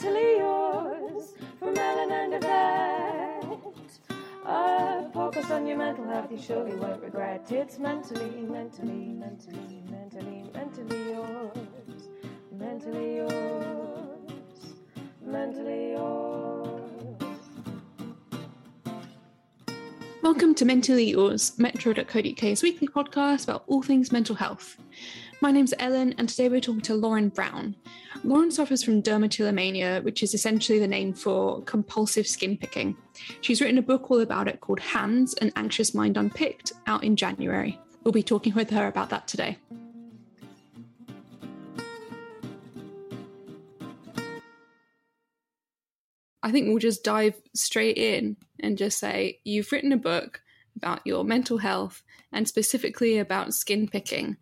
mentally yours from Ellen and Yvette. A focus on your mental health, you surely won't regret. It's mentally, mentally, mentally, mentally, mentally yours. Mentally yours. Mentally yours. Welcome to Mentally Yours, Metro.co.uk's weekly podcast about all things mental health. My name's Ellen, and today we're talking to Lauren Brown. Lauren suffers from dermatillomania, which is essentially the name for compulsive skin picking. She's written a book all about it called Hands An Anxious Mind Unpicked, out in January. We'll be talking with her about that today. I think we'll just dive straight in and just say you've written a book about your mental health and specifically about skin picking.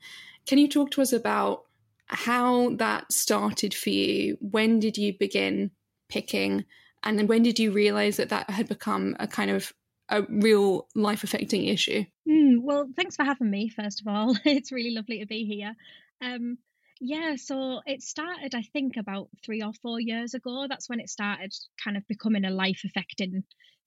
Can you talk to us about how that started for you? When did you begin picking? And then when did you realize that that had become a kind of a real life affecting issue? Mm, well, thanks for having me, first of all. it's really lovely to be here. Um, yeah, so it started, I think, about three or four years ago. That's when it started kind of becoming a life affecting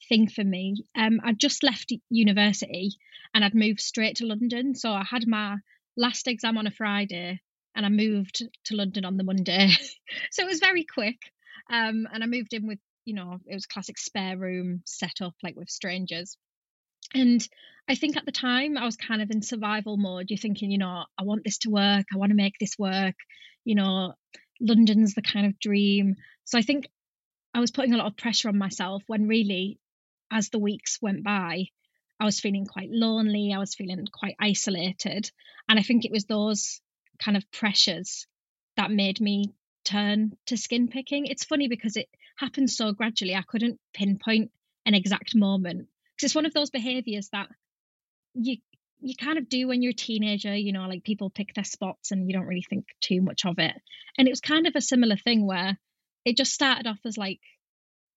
thing for me. Um, I'd just left university and I'd moved straight to London. So I had my last exam on a Friday and I moved to London on the Monday. so it was very quick. Um, and I moved in with, you know, it was classic spare room set up like with strangers. And I think at the time I was kind of in survival mode. You're thinking, you know, I want this to work. I want to make this work. You know, London's the kind of dream. So I think I was putting a lot of pressure on myself when really, as the weeks went by, I was feeling quite lonely. I was feeling quite isolated. And I think it was those kind of pressures that made me turn to skin picking. It's funny because it happened so gradually. I couldn't pinpoint an exact moment. Because it's one of those behaviors that you you kind of do when you're a teenager, you know, like people pick their spots and you don't really think too much of it. And it was kind of a similar thing where it just started off as like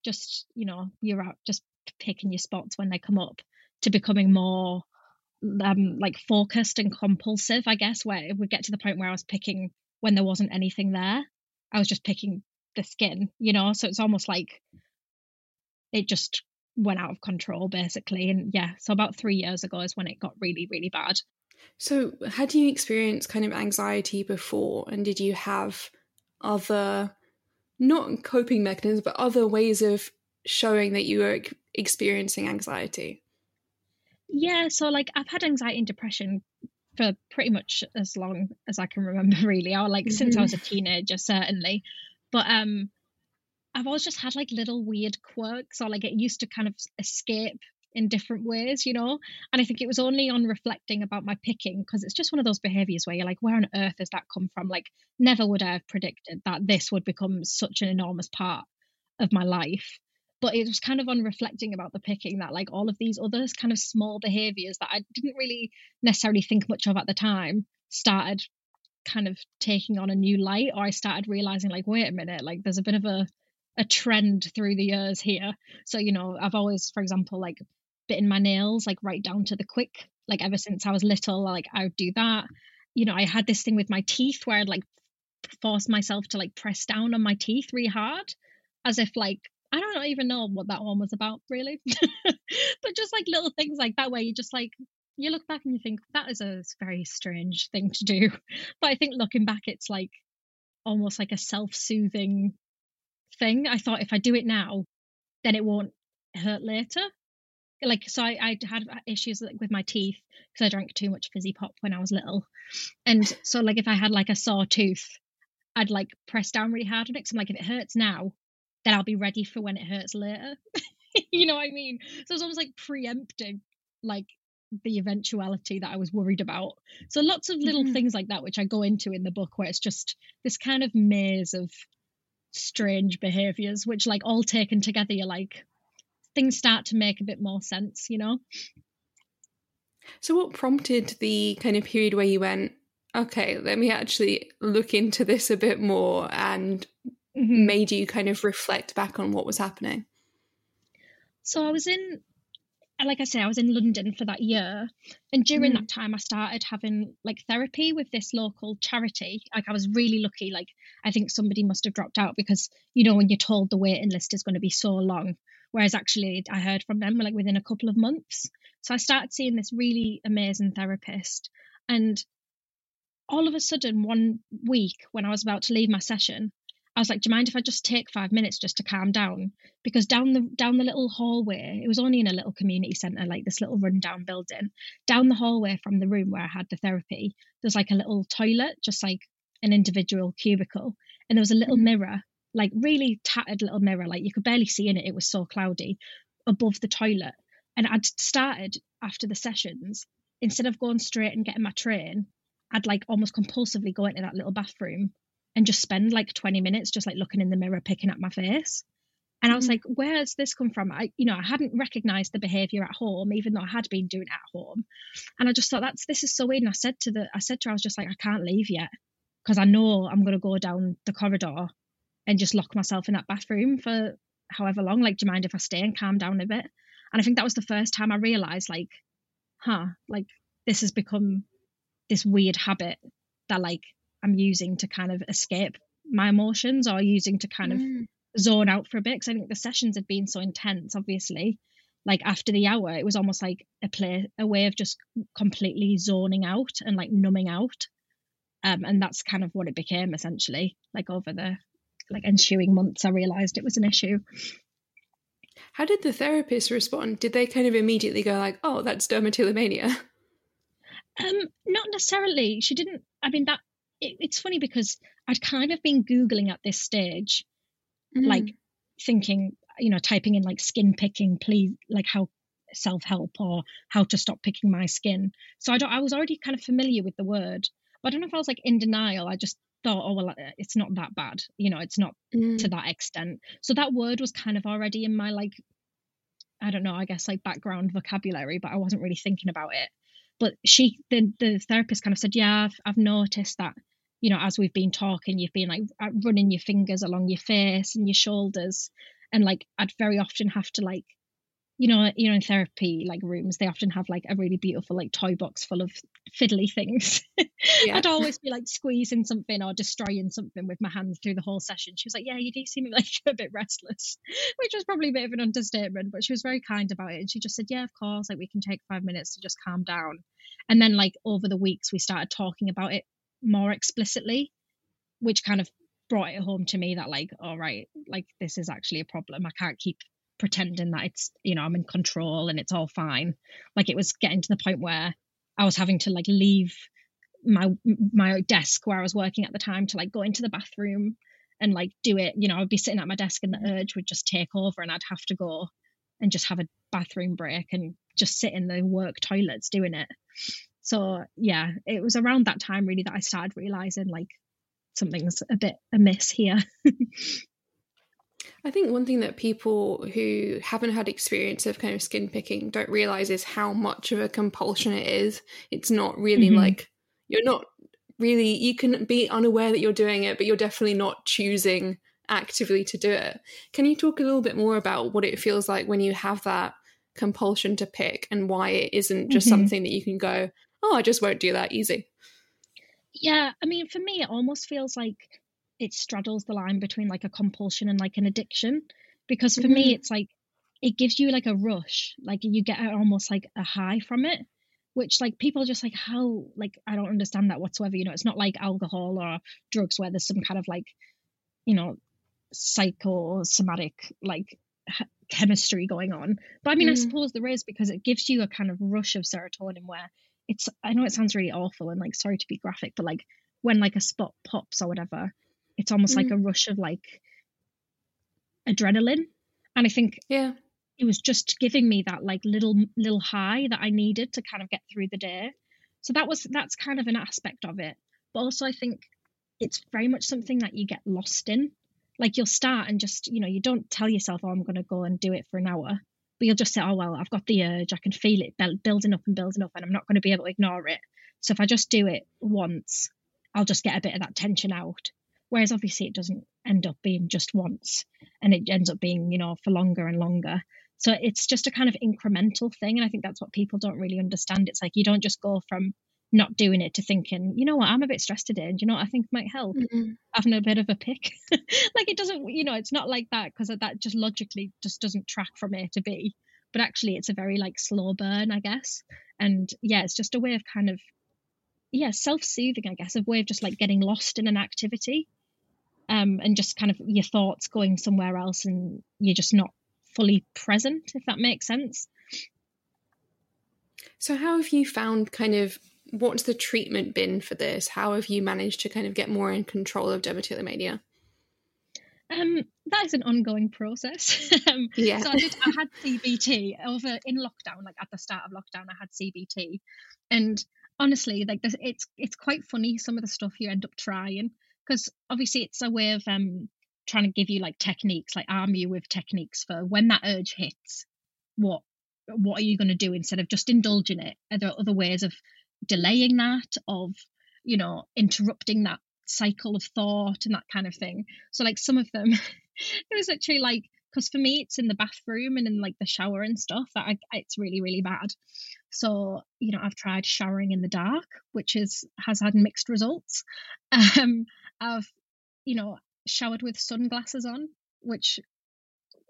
just, you know, you're out just picking your spots when they come up to becoming more um like focused and compulsive, I guess, where it would get to the point where I was picking when there wasn't anything there. I was just picking the skin, you know, so it's almost like it just went out of control basically and yeah so about three years ago is when it got really really bad So, had you experienced kind of anxiety before, and did you have other, not coping mechanisms, but other ways of showing that you were experiencing anxiety? Yeah so like i've had anxiety and depression for pretty much as long as i can remember really or like since i was a teenager certainly. But um i've always just had like little weird quirks or like it used to kind of escape in different ways you know? And i think it was only on reflecting about my picking because it's just one of those behaviors where you're like where on earth has that come from? Like never would i have predicted that this would become such an enormous part of my life but it was kind of on reflecting about the picking that like all of these other kind of small behaviors that I didn't really necessarily think much of at the time started kind of taking on a new light or I started realizing like wait a minute like there's a bit of a a trend through the years here. So you know I've always for example like bitten my nails like right down to the quick like ever since I was little like I would do that. You know I had this thing with my teeth where I'd like force myself to like press down on my teeth really hard as if like I don't even know what that one was about really. But just like little things like that where you just like you look back and you think that is a very strange thing to do. But i think looking back it's like almost like a self-soothing thing. I thought if i do it now then it won't hurt later. Like so i, I had issues like with my teeth because i drank too much fizzy pop when i was little. And so like if i had like a sore tooth i'd like press down really hard on it because i'm like if it hurts now then i'll be ready for when it hurts later you know what i mean so it's almost like preempting like the eventuality that I was worried about. So lots of little mm-hmm. things like that, which I go into in the book, where it's just this kind of maze of strange behaviors, which like all taken together, you're like things start to make a bit more sense, you know. So what prompted the kind of period where you went, okay, let me actually look into this a bit more and mm-hmm. made you kind of reflect back on what was happening? So I was in like I say, I was in London for that year. And during mm. that time, I started having like therapy with this local charity. Like, I was really lucky. Like, I think somebody must have dropped out because, you know, when you're told the waiting list is going to be so long, whereas actually I heard from them like within a couple of months. So I started seeing this really amazing therapist. And all of a sudden, one week when I was about to leave my session, I was like, "Do you mind if I just take five minutes just to calm down?" Because down the down the little hallway, it was only in a little community centre, like this little rundown building. Down the hallway from the room where I had the therapy, there's like a little toilet, just like an individual cubicle, and there was a little mm-hmm. mirror, like really tattered little mirror, like you could barely see in it. It was so cloudy above the toilet. And I'd started after the sessions, instead of going straight and getting my train, I'd like almost compulsively go into that little bathroom and just spend like 20 minutes just like looking in the mirror picking at my face. And i was mm. like where's this come from? I you know i hadn't recognized the behavior at home even though i had been doing it at home. And i just thought that's this is so weird. And i said to the i said to her i was just like i can't leave yet because i know i'm going to go down the corridor and just lock myself in that bathroom for however long. Like do you mind if i stay and calm down a bit? And i think that was the first time i realized like huh like this has become this weird habit that like I'm using to kind of escape my emotions or using to kind mm. of zone out for a bit because I think the sessions had been so intense obviously. Like after the hour it was almost like a play a way of just completely zoning out and like numbing out. Um, and that's kind of what it became essentially. Like over the like ensuing months I realized it was an issue. How did the therapist respond? Did they kind of immediately go like oh that's dermatillomania um not necessarily. She didn't I mean that it, it's funny because I'd kind of been Googling at this stage, mm. like thinking, you know, typing in like skin picking, please, like how self help or how to stop picking my skin. So I don't, I was already kind of familiar with the word, but I don't know if I was like in denial. I just thought, oh, well, uh, it's not that bad. You know, it's not mm. to that extent. So that word was kind of already in my like, I don't know, I guess like background vocabulary, but I wasn't really thinking about it. But she, the, the therapist kind of said, yeah, I've, I've noticed that you know, as we've been talking, you've been like running your fingers along your face and your shoulders, and like I'd very often have to like, you know, you know, in therapy like rooms, they often have like a really beautiful like toy box full of fiddly things. Yeah. I'd always be like squeezing something or destroying something with my hands through the whole session. She was like, "Yeah, you do seem like a bit restless," which was probably a bit of an understatement, but she was very kind about it, and she just said, "Yeah, of course, like we can take five minutes to just calm down." And then like over the weeks, we started talking about it more explicitly, which kind of brought it home to me that like, all right, like this is actually a problem. I can't keep pretending that it's you know I'm in control and it's all fine. Like it was getting to the point where I was having to like leave my my desk where I was working at the time to like go into the bathroom and like do it. You know, I'd be sitting at my desk and the urge would just take over and I'd have to go and just have a bathroom break and just sit in the work toilets doing it. So yeah, it was around that time really that I started realizing like something's a bit amiss here. I think one thing that people who haven't had experience of kind of skin picking don't realize is how much of a compulsion it is. It's not really mm-hmm. like you're not really you can be unaware that you're doing it, but you're definitely not choosing actively to do it. Can you talk a little bit more about what it feels like when you have that compulsion to pick and why it isn't just Mhm. something that you can go, oh, I just won't do that easy? Yeah, I mean, for me, it almost feels like it straddles the line between like a compulsion and like an addiction. Because for me, Mhm. it's like it gives you like a rush, like you get almost like a high from it, which like people are just like, how, like, I don't understand that whatsoever. You know, it's not like alcohol or drugs where there's some kind of like, you know, psychosomatic like h- chemistry going on. But I mean, I Mm. suppose there is because it gives you a kind of rush of serotonin where it's I know it sounds really awful and like sorry to be graphic, but like when like a spot pops or whatever, it's almost like mm. a rush of like adrenaline. And I think Yeah. it was just giving me that like little little high that I needed to kind of get through the day. So that was that's kind of an aspect of it. But also I think it's very much something that you get lost in. Like you'll start and just, you know, you don't tell yourself, oh, I'm going to go and do it for an hour. But you'll just say, oh, well, I've got the urge. I can feel it building up and building up, and I'm not going to be able to ignore it. So if I just do it once, I'll just get a bit of that tension out. Whereas obviously it doesn't end up being just once and it ends up being, you know, for longer and longer. So it's just a kind of incremental thing. And I think that's what people don't really understand. It's like you don't just go from not doing it to thinking, you know what, I'm a bit stressed today. And you know what I think might help? Mhm. Having a bit of a pick. like it doesn't, you know, it's not like that because that just logically just doesn't track from A to B. But actually, it's a very like slow burn, I guess. And yeah, it's just a way of kind of, yeah, self soothing, I guess, a way of just like getting lost in an activity um, and just kind of your thoughts going somewhere else and you're just not fully present, if that makes sense. So, how have you found kind of what's the treatment been for this? How have you managed to kind of get more in control of dermatillomania? Um, that is an ongoing process. um, Yeah. So I, did, I had CBT over in lockdown, like at the start of lockdown, I had CBT, and honestly, like this, it's it's quite funny some of the stuff you end up trying because obviously it's a way of um trying to give you like techniques, like arm you with techniques for when that urge hits. What what are you going to do instead of just indulging it? Are there other ways of delaying that, of you know interrupting that cycle of thought and that kind of thing? So like some of them, it was actually like because for me it's in the bathroom and in like the shower and stuff that I, it's really really bad. So you know I've tried showering in the dark, which is has had mixed results. Um, I've you know showered with sunglasses on, which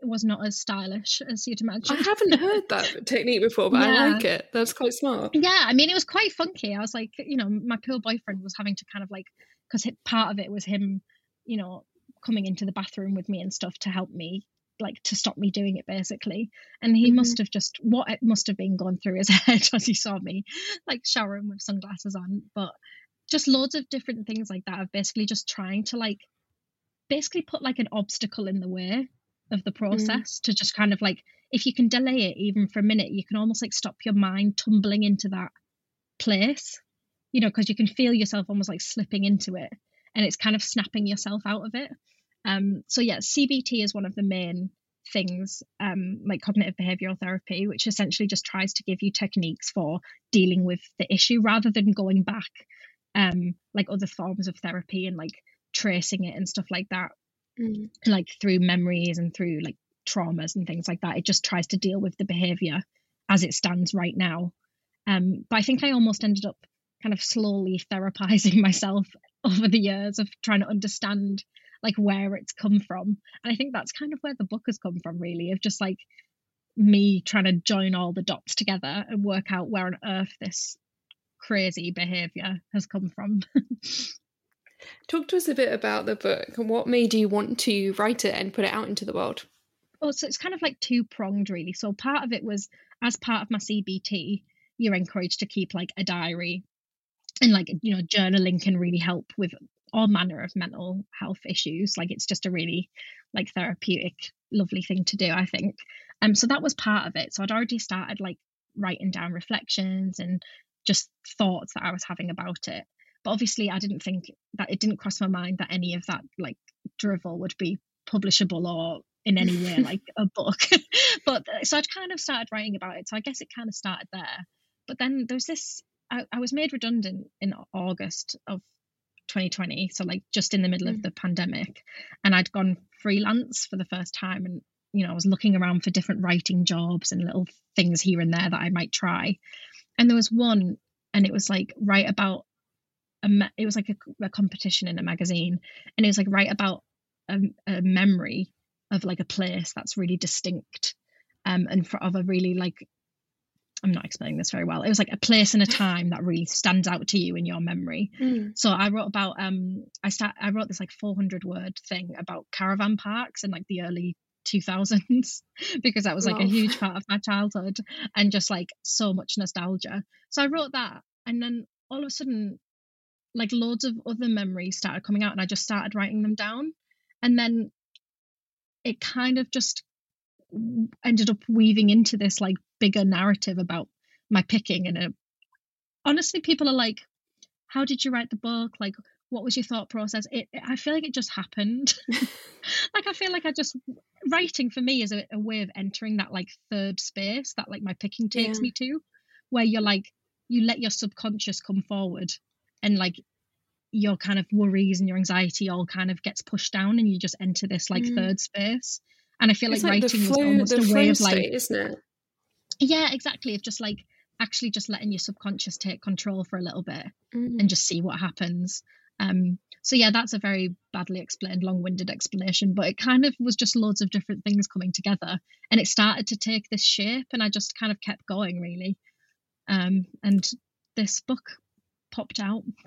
was not as stylish as you'd imagine. I haven't heard that technique before, but I like it. That's quite smart. Yeah, I mean, it was quite funky. I was like, you know, my poor boyfriend was having to kind of like, because part of it was him, you know, coming into the bathroom with me and stuff to help me, like to stop me doing it basically. And he Mhm. must have just, what it must have been going through his head as he saw me, like showering with sunglasses on. But just loads of different things like that of basically just trying to like, basically put like an obstacle in the way of the process to just kind of like if you can delay it even for a minute you can almost like stop your mind tumbling into that place you know because you can feel yourself almost like slipping into it and it's kind of snapping yourself out of it. Um so yeah cbt is one of the main things um like cognitive behavioral therapy which essentially just tries to give you techniques for dealing with the issue rather than going back um like other forms of therapy and like tracing it and stuff like that Mm. like through memories and through like traumas and things like that. It just tries to deal with the behavior as it stands right now. Um, but I think I almost ended up kind of slowly therapizing myself over the years of trying to understand like where it's come from. And I think that's kind of where the book has come from, really, of just like me trying to join all the dots together and work out where on earth this crazy behavior has come from. Talk to us a bit about the book and what made you want to write it and put it out into the world. Oh, so it's kind of like two pronged, really. So part of it was as part of my CBT, you're encouraged to keep like a diary, and like you know, journaling can really help with all manner of mental health issues. Like it's just a really like therapeutic, lovely thing to do, I think. Um, so that was part of it. So I'd already started like writing down reflections and just thoughts that I was having about it. But obviously, I didn't think that it didn't cross my mind that any of that like drivel would be publishable or in any way like a book. but uh, so I'd kind of started writing about it. So I guess it kind of started there. But then there's this. I, I was made redundant in August of 2020, so like just in the middle mm. of the pandemic, and I'd gone freelance for the first time, and you know I was looking around for different writing jobs and little things here and there that I might try, and there was one, and it was like write about a it was like a, a competition in a magazine, and it was like write about a, a memory of like a place that's really distinct, um, and for of a really like I'm not explaining this very well. It was like a place and a time that really stands out to you in your memory. Mm. So I wrote about um I start I wrote this like 400 word thing about caravan parks in like the early 2000s because that was like a huge part of my childhood and just like so much nostalgia. So I wrote that and then all of a sudden like loads of other memories started coming out and I just started writing them down. And then it kind of just ended up weaving into this like bigger narrative about my picking and it, honestly people are like how did you write the book? Like what was your thought process? It, it i feel like it just happened. Like i feel like i just writing for me is a, a, way of entering that like third space that like my picking takes yeah. me to where you're like you let your subconscious come forward and like your kind of worries and your anxiety all kind of gets pushed down and you just enter this like mm. third space and I feel like, like writing flow, is almost a way of like, state, isn't it? Yeah, exactly. Of just like actually just letting your subconscious take control for a little bit mm. and just see what happens. Um, so yeah, that's a very badly explained, long-winded explanation, but it kind of was just loads of different things coming together, and it started to take this shape, and I just kind of kept going really. Um, and this book popped out.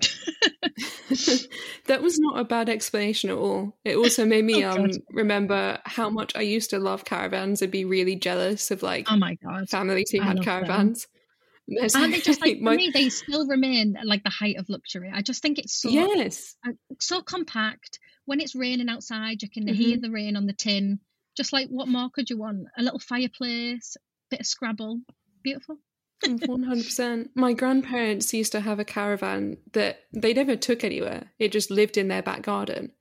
that was not a bad explanation at all. It also made me oh, um remember how much I used to love caravans and be really jealous of like oh my god families who I had caravans. And they just like my... me, they still remain like the height of luxury. I just think it's so yes, uh, so compact. When it's raining outside, you can mm-hmm. hear the rain on the tin. Just like what more could you want? A little fireplace, a bit of Scrabble, beautiful. One hundred percent. My grandparents used to have a caravan that they never took anywhere. It just lived in their back garden.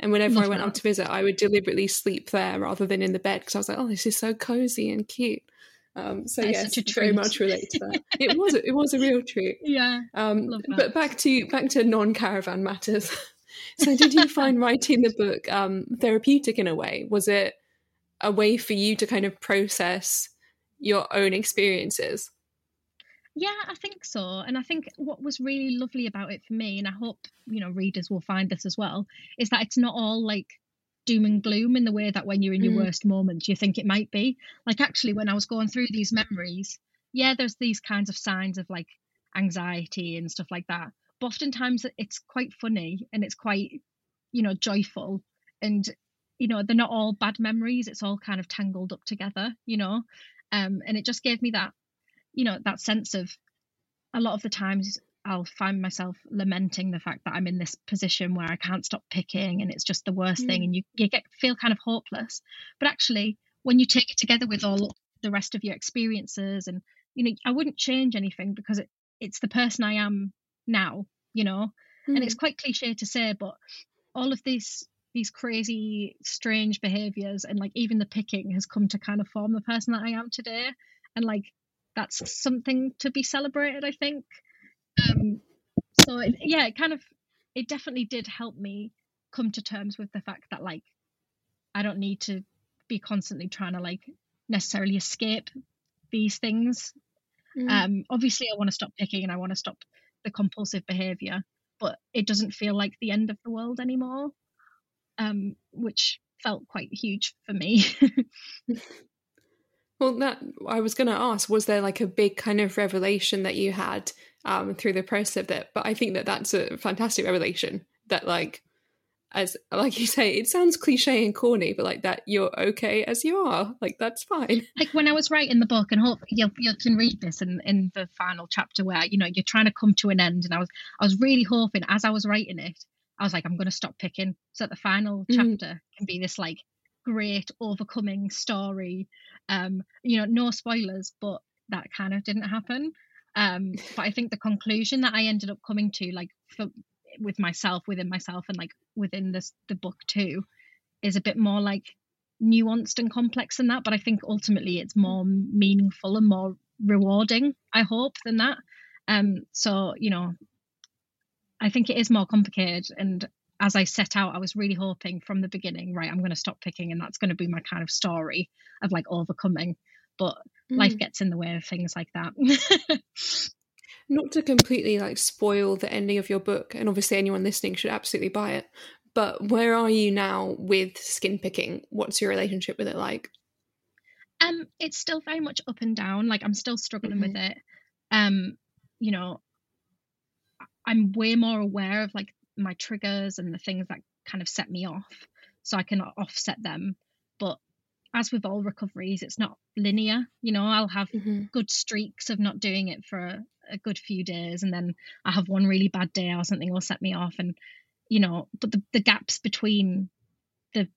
And whenever Love I went that. up to visit, I would deliberately sleep there rather than in the bed because I was like, "Oh, this is so cozy and cute." Um, so yes, very much relate to that. it was it was a real treat. Yeah. Um, but back to back to non caravan matters. so, did you find writing the book um, therapeutic in a way? Was it a way for you to kind of process your own experiences? Yeah, I think so. And I think what was really lovely about it for me, and I hope, you know, readers will find this as well, is that it's not all like doom and gloom in the way that when you're in your mm. worst moments, you think it might be. Like, actually, when I was going through these memories, yeah, there's these kinds of signs of like anxiety and stuff like that. But oftentimes it's quite funny and it's quite, you know, joyful. And, you know, they're not all bad memories. It's all kind of tangled up together, you know. Um, and it just gave me that you know that sense of a lot of the times I'll find myself lamenting the fact that I'm in this position where I can't stop picking and it's just the worst mm. thing and you, you get feel kind of hopeless. But actually when you take it together with all the rest of your experiences and you know, I wouldn't change anything because it, it's the person I am now, you know. Mm. And it's mm. quite cliche to say, but all of these these crazy strange behaviors and like even the picking has come to kind of form the person that I am today. And like that's something to be celebrated. I think. Um, so it, yeah, it kind of it definitely did help me come to terms with the fact that like I don't need to be constantly trying to like necessarily escape these things. Mm. Um, obviously, I want to stop picking and I want to stop the compulsive behavior, but it doesn't feel like the end of the world anymore, um, which felt quite huge for me. Well, that I was going to ask, was there like a big kind of revelation that you had um, through the process of that? But I think that that's a fantastic revelation. That like, as like you say, it sounds cliche and corny, but like that you're okay as you are. Like that's fine. Like when I was writing the book, and hope you you can read this in in the final chapter where you know you're trying to come to an end, and I was I was really hoping as I was writing it, I was like I'm going to stop picking, so that the final mm. chapter can be this like great overcoming story. Um, you know, no spoilers, but that kind of didn't happen. Um, but I think the conclusion that I ended up coming to, like for, with myself, within myself, and like within this the book too, is a bit more like nuanced and complex than that. But I think ultimately it's more meaningful and more rewarding. I hope than that. Um, so you know, I think it is more complicated. And as I set out, I was really hoping from the beginning, right, I'm going to stop picking, and that's going to be my kind of story of like overcoming. But mm. life gets in the way of things like that. Not to completely like spoil the ending of your book, and obviously anyone listening should absolutely buy it. But where are you now with skin picking? What's your relationship with it like? Um, it's still very much up and down. Like I'm still struggling mm-hmm. with it. Um, you know, I'm way more aware of like my triggers and the things that kind of set me off, so I can offset them. But as with all recoveries, it's not linear. You know, I'll have mm-hmm. good streaks of not doing it for a, a, good few days, and then I have one really bad day or something will set me off. And you know, but the, the gaps between the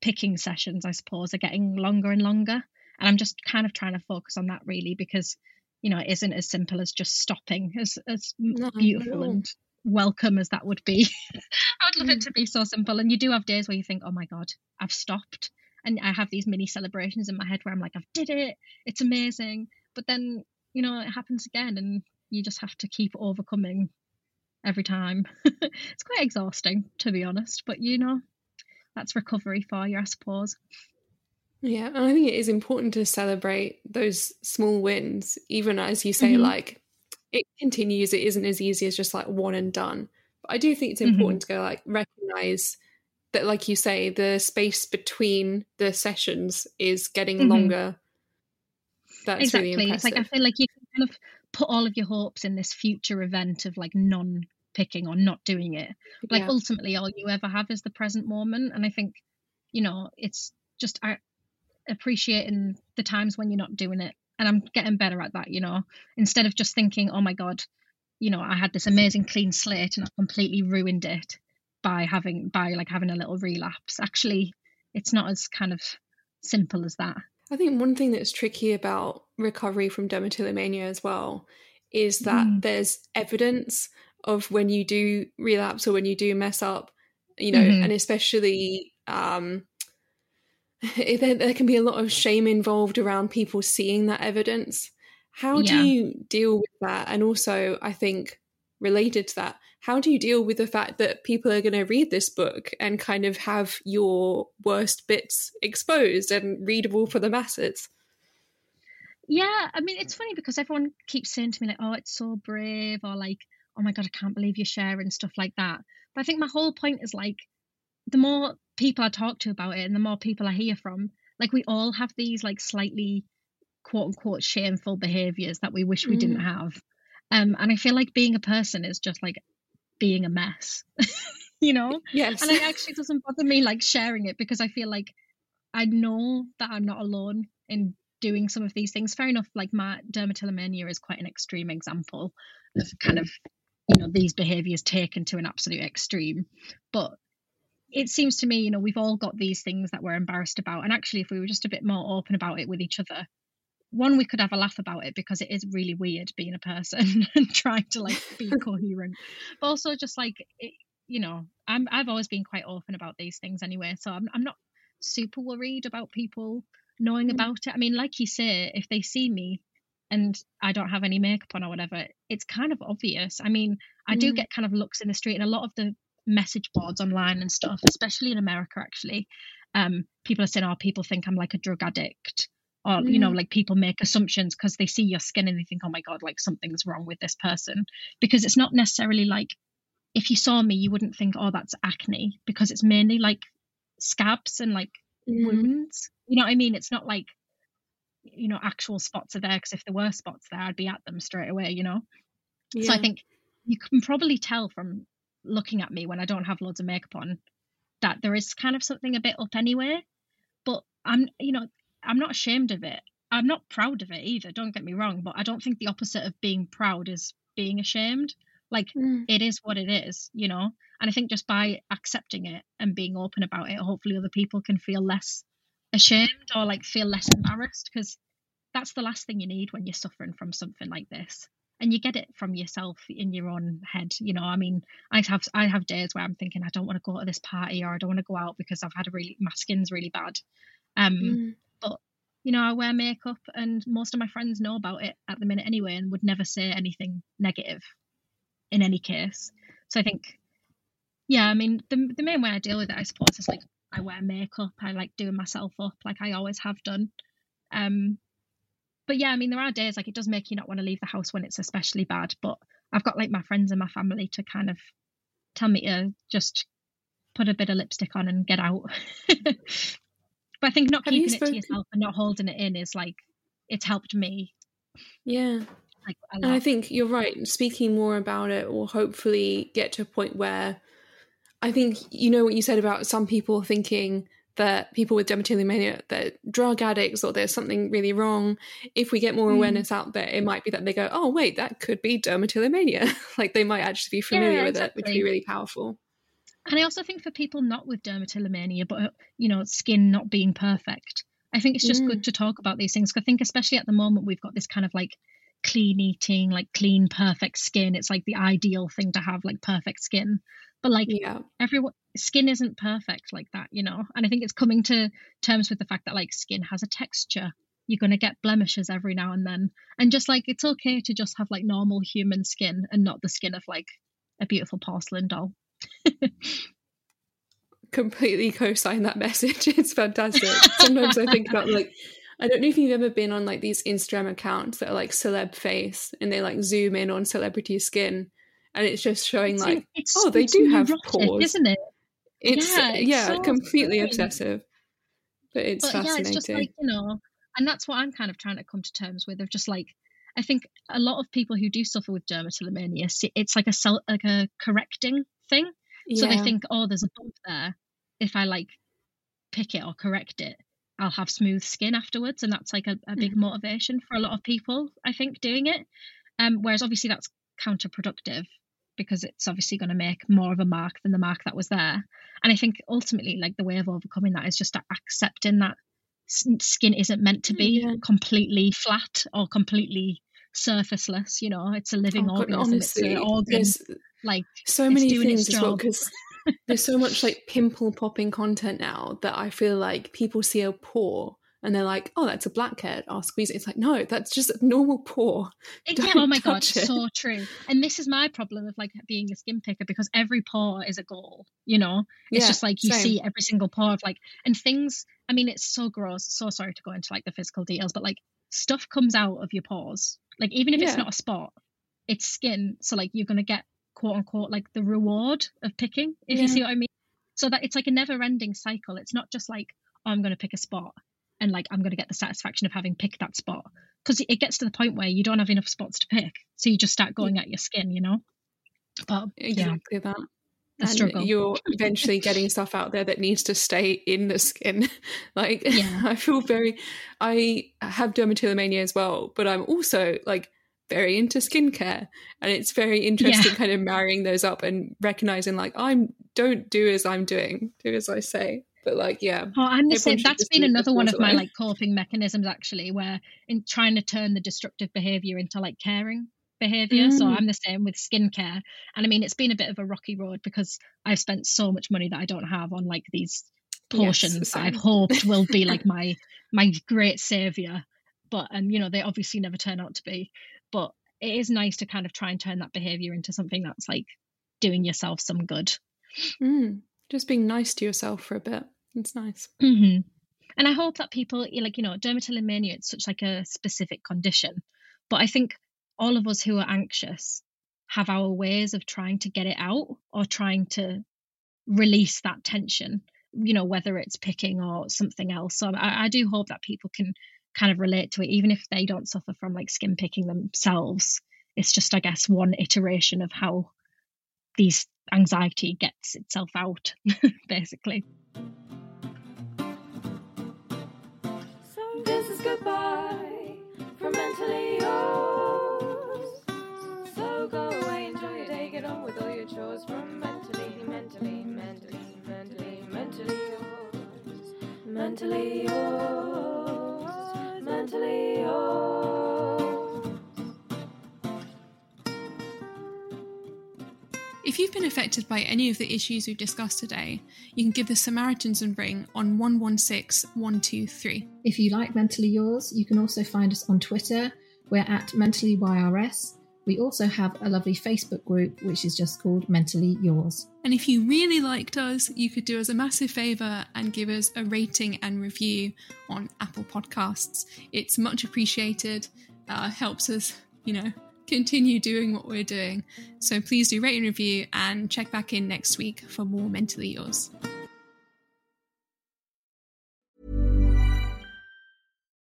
picking sessions, I suppose, are getting longer and longer. And I'm just kind of trying to focus on that really because, you know, it isn't as simple as just stopping, as, as no, beautiful and welcome as that would be. I would love mm. it to be so simple. And you do have days where you think, oh my God, I've stopped. And I have these mini celebrations in my head where I'm like, I've did it. It's amazing. But then, you know, it happens again and you just have to keep overcoming every time. it's quite exhausting, to be honest. But you know, that's recovery for you, I suppose. Yeah, and I think it is important to celebrate those small wins, even as you say, mm-hmm. like it continues. It isn't as easy as just like one and done. But I do think it's important mm-hmm. to go like recognize that, like you say, the space between the sessions is getting mm-hmm. longer. That's exactly. Really it's like I feel like you can kind of put all of your hopes in this future event of like non picking or not doing it. Like yeah. ultimately, all you ever have is the present moment, and I think you know it's just I appreciating the times when you're not doing it. And I'm getting better at that, you know, instead of just thinking, oh my God, you know, I had this amazing clean slate and I completely ruined it by having, by like having a little relapse. Actually, it's not as kind of simple as that. I think one thing that's tricky about recovery from dermatillomania as well is that mm. there's evidence of when you do relapse or when you do mess up, you know, mm-hmm. and especially um, there, there can be a lot of shame involved around people seeing that evidence. How yeah. do you deal with that? And also, I think related to that, how do you deal with the fact that people are going to read this book and kind of have your worst bits exposed and readable for the masses? Yeah, I mean, it's funny because everyone keeps saying to me, like, oh, it's so brave, or like, oh my God, I can't believe you're sharing stuff like that. But I think my whole point is like, the more people I talk to about it and the more people I hear from, like we all have these like slightly quote unquote shameful behaviors that we wish we mm. didn't have. Um, and I feel like being a person is just like being a mess, you know? Yes. And it actually doesn't bother me like sharing it because I feel like I know that I'm not alone in doing some of these things. Fair enough, like my dermatillomania is quite an extreme example of kind of, you know, these behaviors taken to an absolute extreme. But it seems to me, you know, we've all got these things that we're embarrassed about. And actually, if we were just a bit more open about it with each other, one, we could have a laugh about it because it is really weird being a person and trying to like be coherent. But also, just like, it, you know, I'm, I've always been quite open about these things anyway. So I'm, I'm not super worried about people knowing mm. about it. I mean, like you say, if they see me and I don't have any makeup on or whatever, it's kind of obvious. I mean, I do mm. get kind of looks in the street, and a lot of the message boards online and stuff, especially in America, actually, um, people are saying, "Oh, people think I'm like a drug addict," or mm. you know, mm. like people make assumptions because they see your skin and they think, "Oh my god, like something's wrong with this person," because it's not necessarily like if you saw me, you wouldn't think, "Oh, that's acne," because it's mainly like scabs and like mm. wounds. You know what I mean? It's not like you know actual spots are there because if there were spots there, I'd be at them straight away. You know. Yeah. So I think you can probably tell from looking at me when I don't have loads of makeup on that there is kind of something a bit up anyway. But I'm, you know, I'm not ashamed of it. I'm not proud of it either, don't get me wrong, but I don't think the opposite of being proud is being ashamed. Like mm. it is what it is, you know? And I think just by accepting it and being open about it, hopefully other people can feel less ashamed or like feel less embarrassed because that's the last thing you need when you're suffering from something like this and you get it from yourself in your own head you know i mean i have i have days where i'm thinking i don't want to go to this party or i don't want to go out because i've had a really my skin's really bad um mm. but you know i wear makeup and most of my friends know about it at the minute anyway and would never say anything negative in any case So I think, yeah, I mean, the the main way I deal with it, I suppose, is like I wear makeup. I like doing myself up, like I always have done. Um, but yeah, I mean, there are days like it does make you not want to leave the house when it's especially bad. But I've got like my friends and my family to kind of tell me to just put a bit of lipstick on and get out. but I think not Have you keeping it to yourself and not holding it in is like it's helped me. Yeah. Like And I think you're right. Speaking more about it will hopefully get to a point where I think you know what you said about some people thinking that people with dermatillomania that drug addicts or there's something really wrong. If we get more Mm. awareness out there, it might be that they go, "Oh, wait, that could be dermatillomania." like they might actually be familiar Yeah, with it, which would be really powerful. And I also think for people not with dermatillomania, but you know, skin not being perfect, I think it's just Mm. good to talk about these things. I think, especially at the moment, we've got this kind of like clean eating, like clean, perfect skin. It's like the ideal thing to have, like perfect skin. But like Yeah. everyone, skin isn't perfect like that, you know. And I think it's coming to terms with the fact that like skin has a texture. You're gonna get blemishes every now and then, and just like it's okay to just have like normal human skin and not the skin of like a beautiful porcelain doll. completely co-sign that message. It's fantastic. Sometimes I think about like I don't know if you've ever been on like these Instagram accounts that are like celeb face and they like zoom in on celebrity skin and it's just showing like it's- oh they do have neurotic, pores. isn't it? It's Yeah, yeah, so completely obsessive. But it's but yeah, fascinating. it's just like you know, and that's what I'm kind of trying to come to terms with. Of just like, I think a lot of people who do suffer with dermatillomania, it's like a self, like a correcting thing. So they think, oh, there's a bump there. If I like pick it or correct it, I'll have smooth skin afterwards, and that's like a, a big motivation for a lot of people. I think doing it, um, whereas obviously that's counterproductive because it's obviously going to make more of a mark than the mark that was there. And I think ultimately, like the way of overcoming that is just accepting that skin isn't meant to be Yeah. completely flat or completely surfaceless. You know, it's a living Oh, God, organism. honestly, it's an organ. Like so it's many things as well because there's so much like pimple popping content now that I feel like people see a pore and they're like, "Oh, that's a blackhead." I'll squeeze it. It's like, no, that's just a normal pore. Yeah, oh my god, it. so true. And this is my problem of like being a skin picker because every pore is a goal, you know? It's Yeah, just like you same. see every single pore of like and things I mean it's so gross, so sorry to go into like the physical details, but like stuff comes out of your pores. Like even if it's not a spot, it's skin. So like you're gonna get quote unquote like the reward of picking, if Yeah. you see what I mean. So that it's like a never ending cycle. It's not just like, oh, I'm gonna pick a spot and like I'm gonna get the satisfaction of having picked that spot because it gets to the point where you don't have enough spots to pick, so you just start going at your skin, you know. But yeah, Exactly that. the And struggle. you're eventually getting stuff out there that needs to stay in the skin. like Yeah. I feel very I have dermatillomania as well, but I'm also like very into skincare. And it's very interesting kind of marrying those up and recognizing like I'm don't do as I'm doing, do as I say. But like yeah. Oh, I'm the same. That's been another one of my like coping mechanisms actually, where in trying to turn the destructive behavior into like caring behavior. So Mm. I'm the same with skincare, and I mean it's been a bit of a rocky road because I've spent so much money that I don't have on like these Yes, portions that I've hoped will be like my my great savior, but um you know they obviously never turn out to be. But it is nice to kind of try and turn that behavior into something that's like doing yourself some good. Mm. Just being nice to yourself for a bit. It's nice. hmm And I hope that people like you know dermatillomania. It's such like a specific condition, but I think all of us who are anxious have our ways of trying to get it out or trying to release that tension. You know whether it's picking or something else. So I, I do hope that people can kind of relate to it, even if they don't suffer from like skin picking themselves. It's just I guess one iteration of how these anxiety gets itself out, basically. So this is goodbye If you've been affected by any of the issues we've discussed today, you can give the Samaritans a ring on 116 123. If you like Mentally Yours, you can also find us on Twitter. We're at MentallyYRS. We also have a lovely Facebook group which is just called Mentally Yours. And if you really liked us, you could do us a massive favour and give us a rating and review on Apple Podcasts. It's much appreciated, uh, helps us, you know, continue doing what we're doing. So please do rate and review and check back in next week for more Mentally Yours.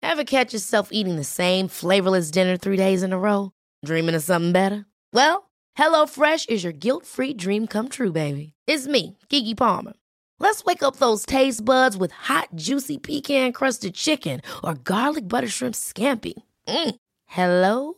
Ever catch yourself eating the same flavorless dinner three days in a row? Dreaming of something better? Well, HelloFresh is your guilt free dream come true, baby. It's me, Keke Palmer. Let's wake up those taste buds with hot, juicy pecan crusted chicken or garlic butter shrimp scampi. Mm. Hello